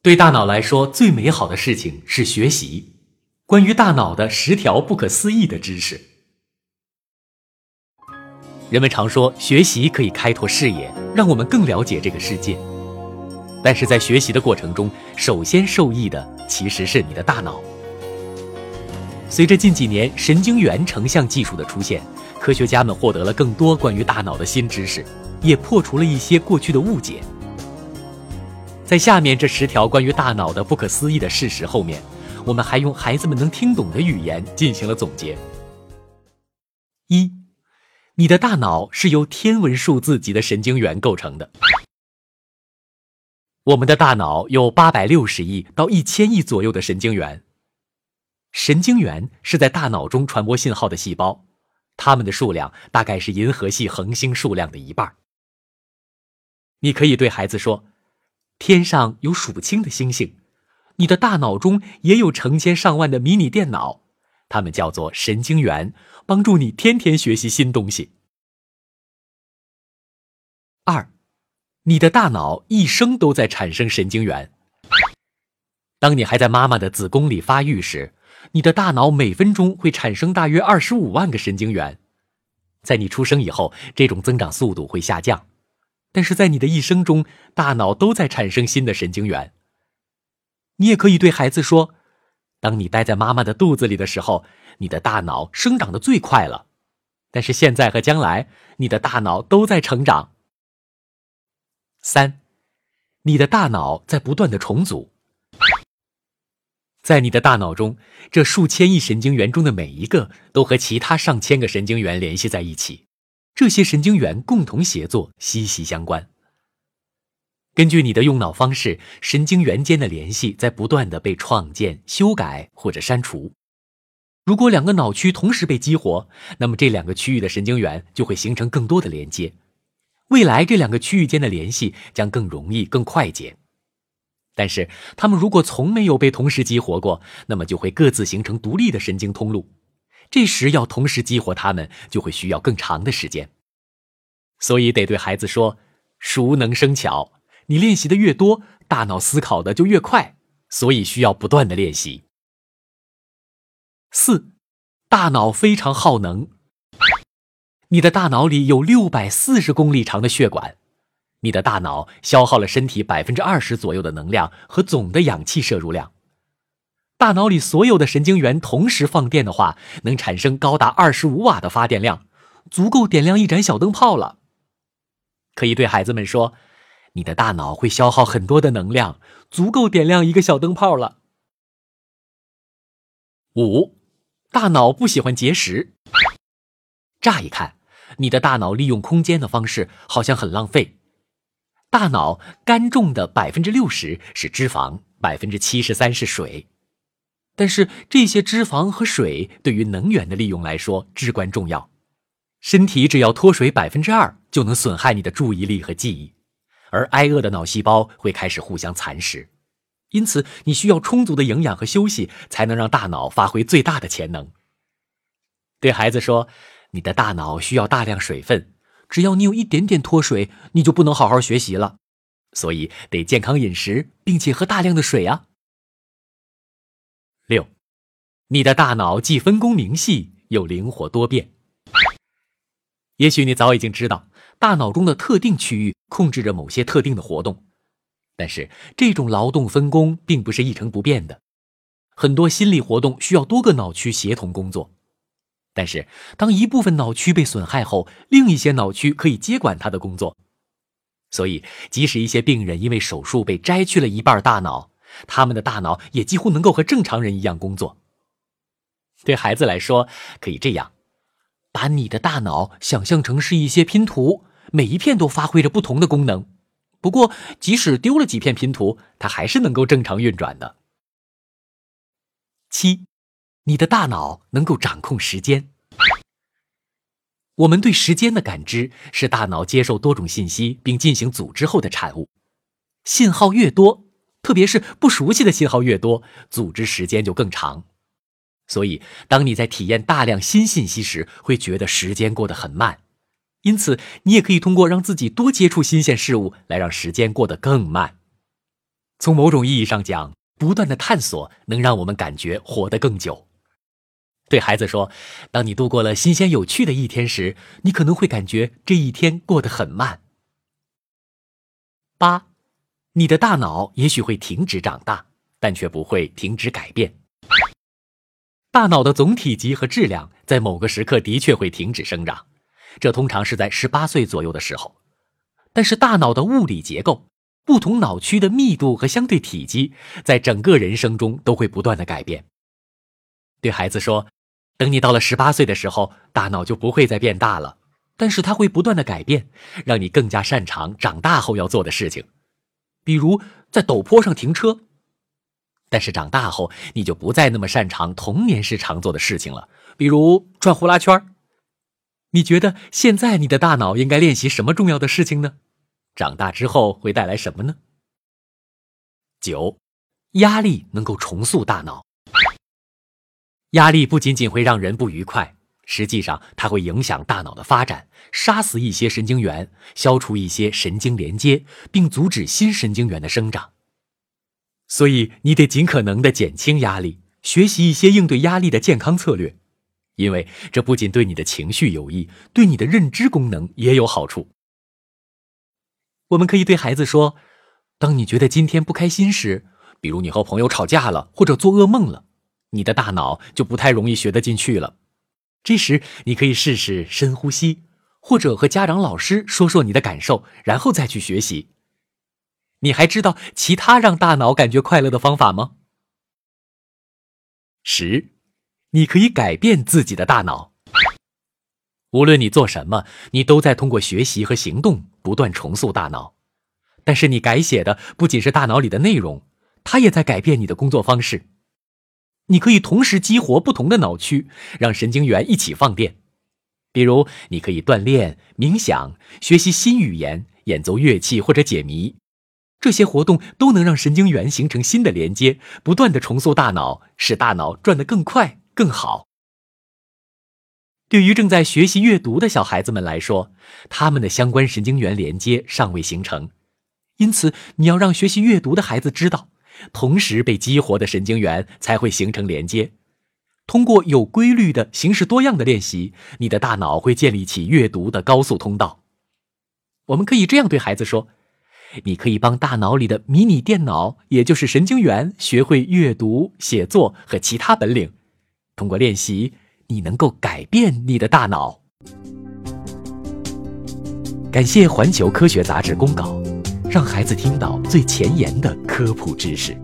对大脑来说，最美好的事情是学习。关于大脑的十条不可思议的知识。人们常说，学习可以开拓视野，让我们更了解这个世界。但是在学习的过程中，首先受益的其实是你的大脑。随着近几年神经元成像技术的出现，科学家们获得了更多关于大脑的新知识，也破除了一些过去的误解。在下面这十条关于大脑的不可思议的事实后面，我们还用孩子们能听懂的语言进行了总结。一，你的大脑是由天文数字级的神经元构成的。我们的大脑有八百六十亿到一千亿左右的神经元。神经元是在大脑中传播信号的细胞，它们的数量大概是银河系恒星数量的一半。你可以对孩子说。天上有数不清的星星，你的大脑中也有成千上万的迷你电脑，它们叫做神经元，帮助你天天学习新东西。二，你的大脑一生都在产生神经元。当你还在妈妈的子宫里发育时，你的大脑每分钟会产生大约二十五万个神经元，在你出生以后，这种增长速度会下降。但是在你的一生中，大脑都在产生新的神经元。你也可以对孩子说：“当你待在妈妈的肚子里的时候，你的大脑生长的最快了。但是现在和将来，你的大脑都在成长。”三，你的大脑在不断的重组。在你的大脑中，这数千亿神经元中的每一个都和其他上千个神经元联系在一起。这些神经元共同协作，息息相关。根据你的用脑方式，神经元间的联系在不断的被创建、修改或者删除。如果两个脑区同时被激活，那么这两个区域的神经元就会形成更多的连接。未来这两个区域间的联系将更容易、更快捷。但是，它们如果从没有被同时激活过，那么就会各自形成独立的神经通路。这时要同时激活它们，就会需要更长的时间。所以得对孩子说：“熟能生巧，你练习的越多，大脑思考的就越快。所以需要不断的练习。”四，大脑非常耗能。你的大脑里有六百四十公里长的血管，你的大脑消耗了身体百分之二十左右的能量和总的氧气摄入量。大脑里所有的神经元同时放电的话，能产生高达二十五瓦的发电量，足够点亮一盏小灯泡了。可以对孩子们说：“你的大脑会消耗很多的能量，足够点亮一个小灯泡了。”五，大脑不喜欢节食。乍一看，你的大脑利用空间的方式好像很浪费。大脑干重的百分之六十是脂肪，百分之七十三是水。但是这些脂肪和水对于能源的利用来说至关重要，身体只要脱水百分之二就能损害你的注意力和记忆，而挨饿的脑细胞会开始互相蚕食，因此你需要充足的营养和休息才能让大脑发挥最大的潜能。对孩子说，你的大脑需要大量水分，只要你有一点点脱水，你就不能好好学习了，所以得健康饮食，并且喝大量的水啊。六，你的大脑既分工明细又灵活多变。也许你早已经知道，大脑中的特定区域控制着某些特定的活动，但是这种劳动分工并不是一成不变的。很多心理活动需要多个脑区协同工作，但是当一部分脑区被损害后，另一些脑区可以接管它的工作。所以，即使一些病人因为手术被摘去了一半大脑。他们的大脑也几乎能够和正常人一样工作。对孩子来说，可以这样：把你的大脑想象成是一些拼图，每一片都发挥着不同的功能。不过，即使丢了几片拼图，它还是能够正常运转的。七，你的大脑能够掌控时间。我们对时间的感知是大脑接受多种信息并进行组织后的产物。信号越多。特别是不熟悉的信号越多，组织时间就更长。所以，当你在体验大量新信息时，会觉得时间过得很慢。因此，你也可以通过让自己多接触新鲜事物来让时间过得更慢。从某种意义上讲，不断的探索能让我们感觉活得更久。对孩子说，当你度过了新鲜有趣的一天时，你可能会感觉这一天过得很慢。八，你的大脑也许会停止长大，但却不会停止改变。大脑的总体积和质量在某个时刻的确会停止生长，这通常是在十八岁左右的时候。但是大脑的物理结构。不同脑区的密度和相对体积，在整个人生中都会不断的改变。对孩子说，等你到了十八岁的时候，大脑就不会再变大了，但是它会不断的改变，让你更加擅长长大后要做的事情，比如在陡坡上停车。但是长大后，你就不再那么擅长童年时常做的事情了，比如转呼啦圈。你觉得现在你的大脑应该练习什么重要的事情呢？长大之后会带来什么呢？九，压力能够重塑大脑。压力不仅仅会让人不愉快，实际上它会影响大脑的发展，杀死一些神经元，消除一些神经连接，并阻止新神经元的生长。所以你得尽可能的减轻压力，学习一些应对压力的健康策略，因为这不仅对你的情绪有益，对你的认知功能也有好处。我们可以对孩子说：“当你觉得今天不开心时，比如你和朋友吵架了，或者做噩梦了，你的大脑就不太容易学得进去了。这时，你可以试试深呼吸，或者和家长、老师说说你的感受，然后再去学习。你还知道其他让大脑感觉快乐的方法吗？”十，你可以改变自己的大脑。无论你做什么，你都在通过学习和行动不断重塑大脑。但是你改写的不仅是大脑里的内容，它也在改变你的工作方式。你可以同时激活不同的脑区，让神经元一起放电。比如，你可以锻炼、冥想、学习新语言、演奏乐器或者解谜。这些活动都能让神经元形成新的连接，不断的重塑大脑，使大脑转得更快、更好。对于正在学习阅读的小孩子们来说，他们的相关神经元连接尚未形成，因此你要让学习阅读的孩子知道，同时被激活的神经元才会形成连接。通过有规律的、形式多样的练习，你的大脑会建立起阅读的高速通道。我们可以这样对孩子说：“你可以帮大脑里的迷你电脑，也就是神经元，学会阅读、写作和其他本领。通过练习。”你能够改变你的大脑。感谢《环球科学杂志》公稿，让孩子听到最前沿的科普知识。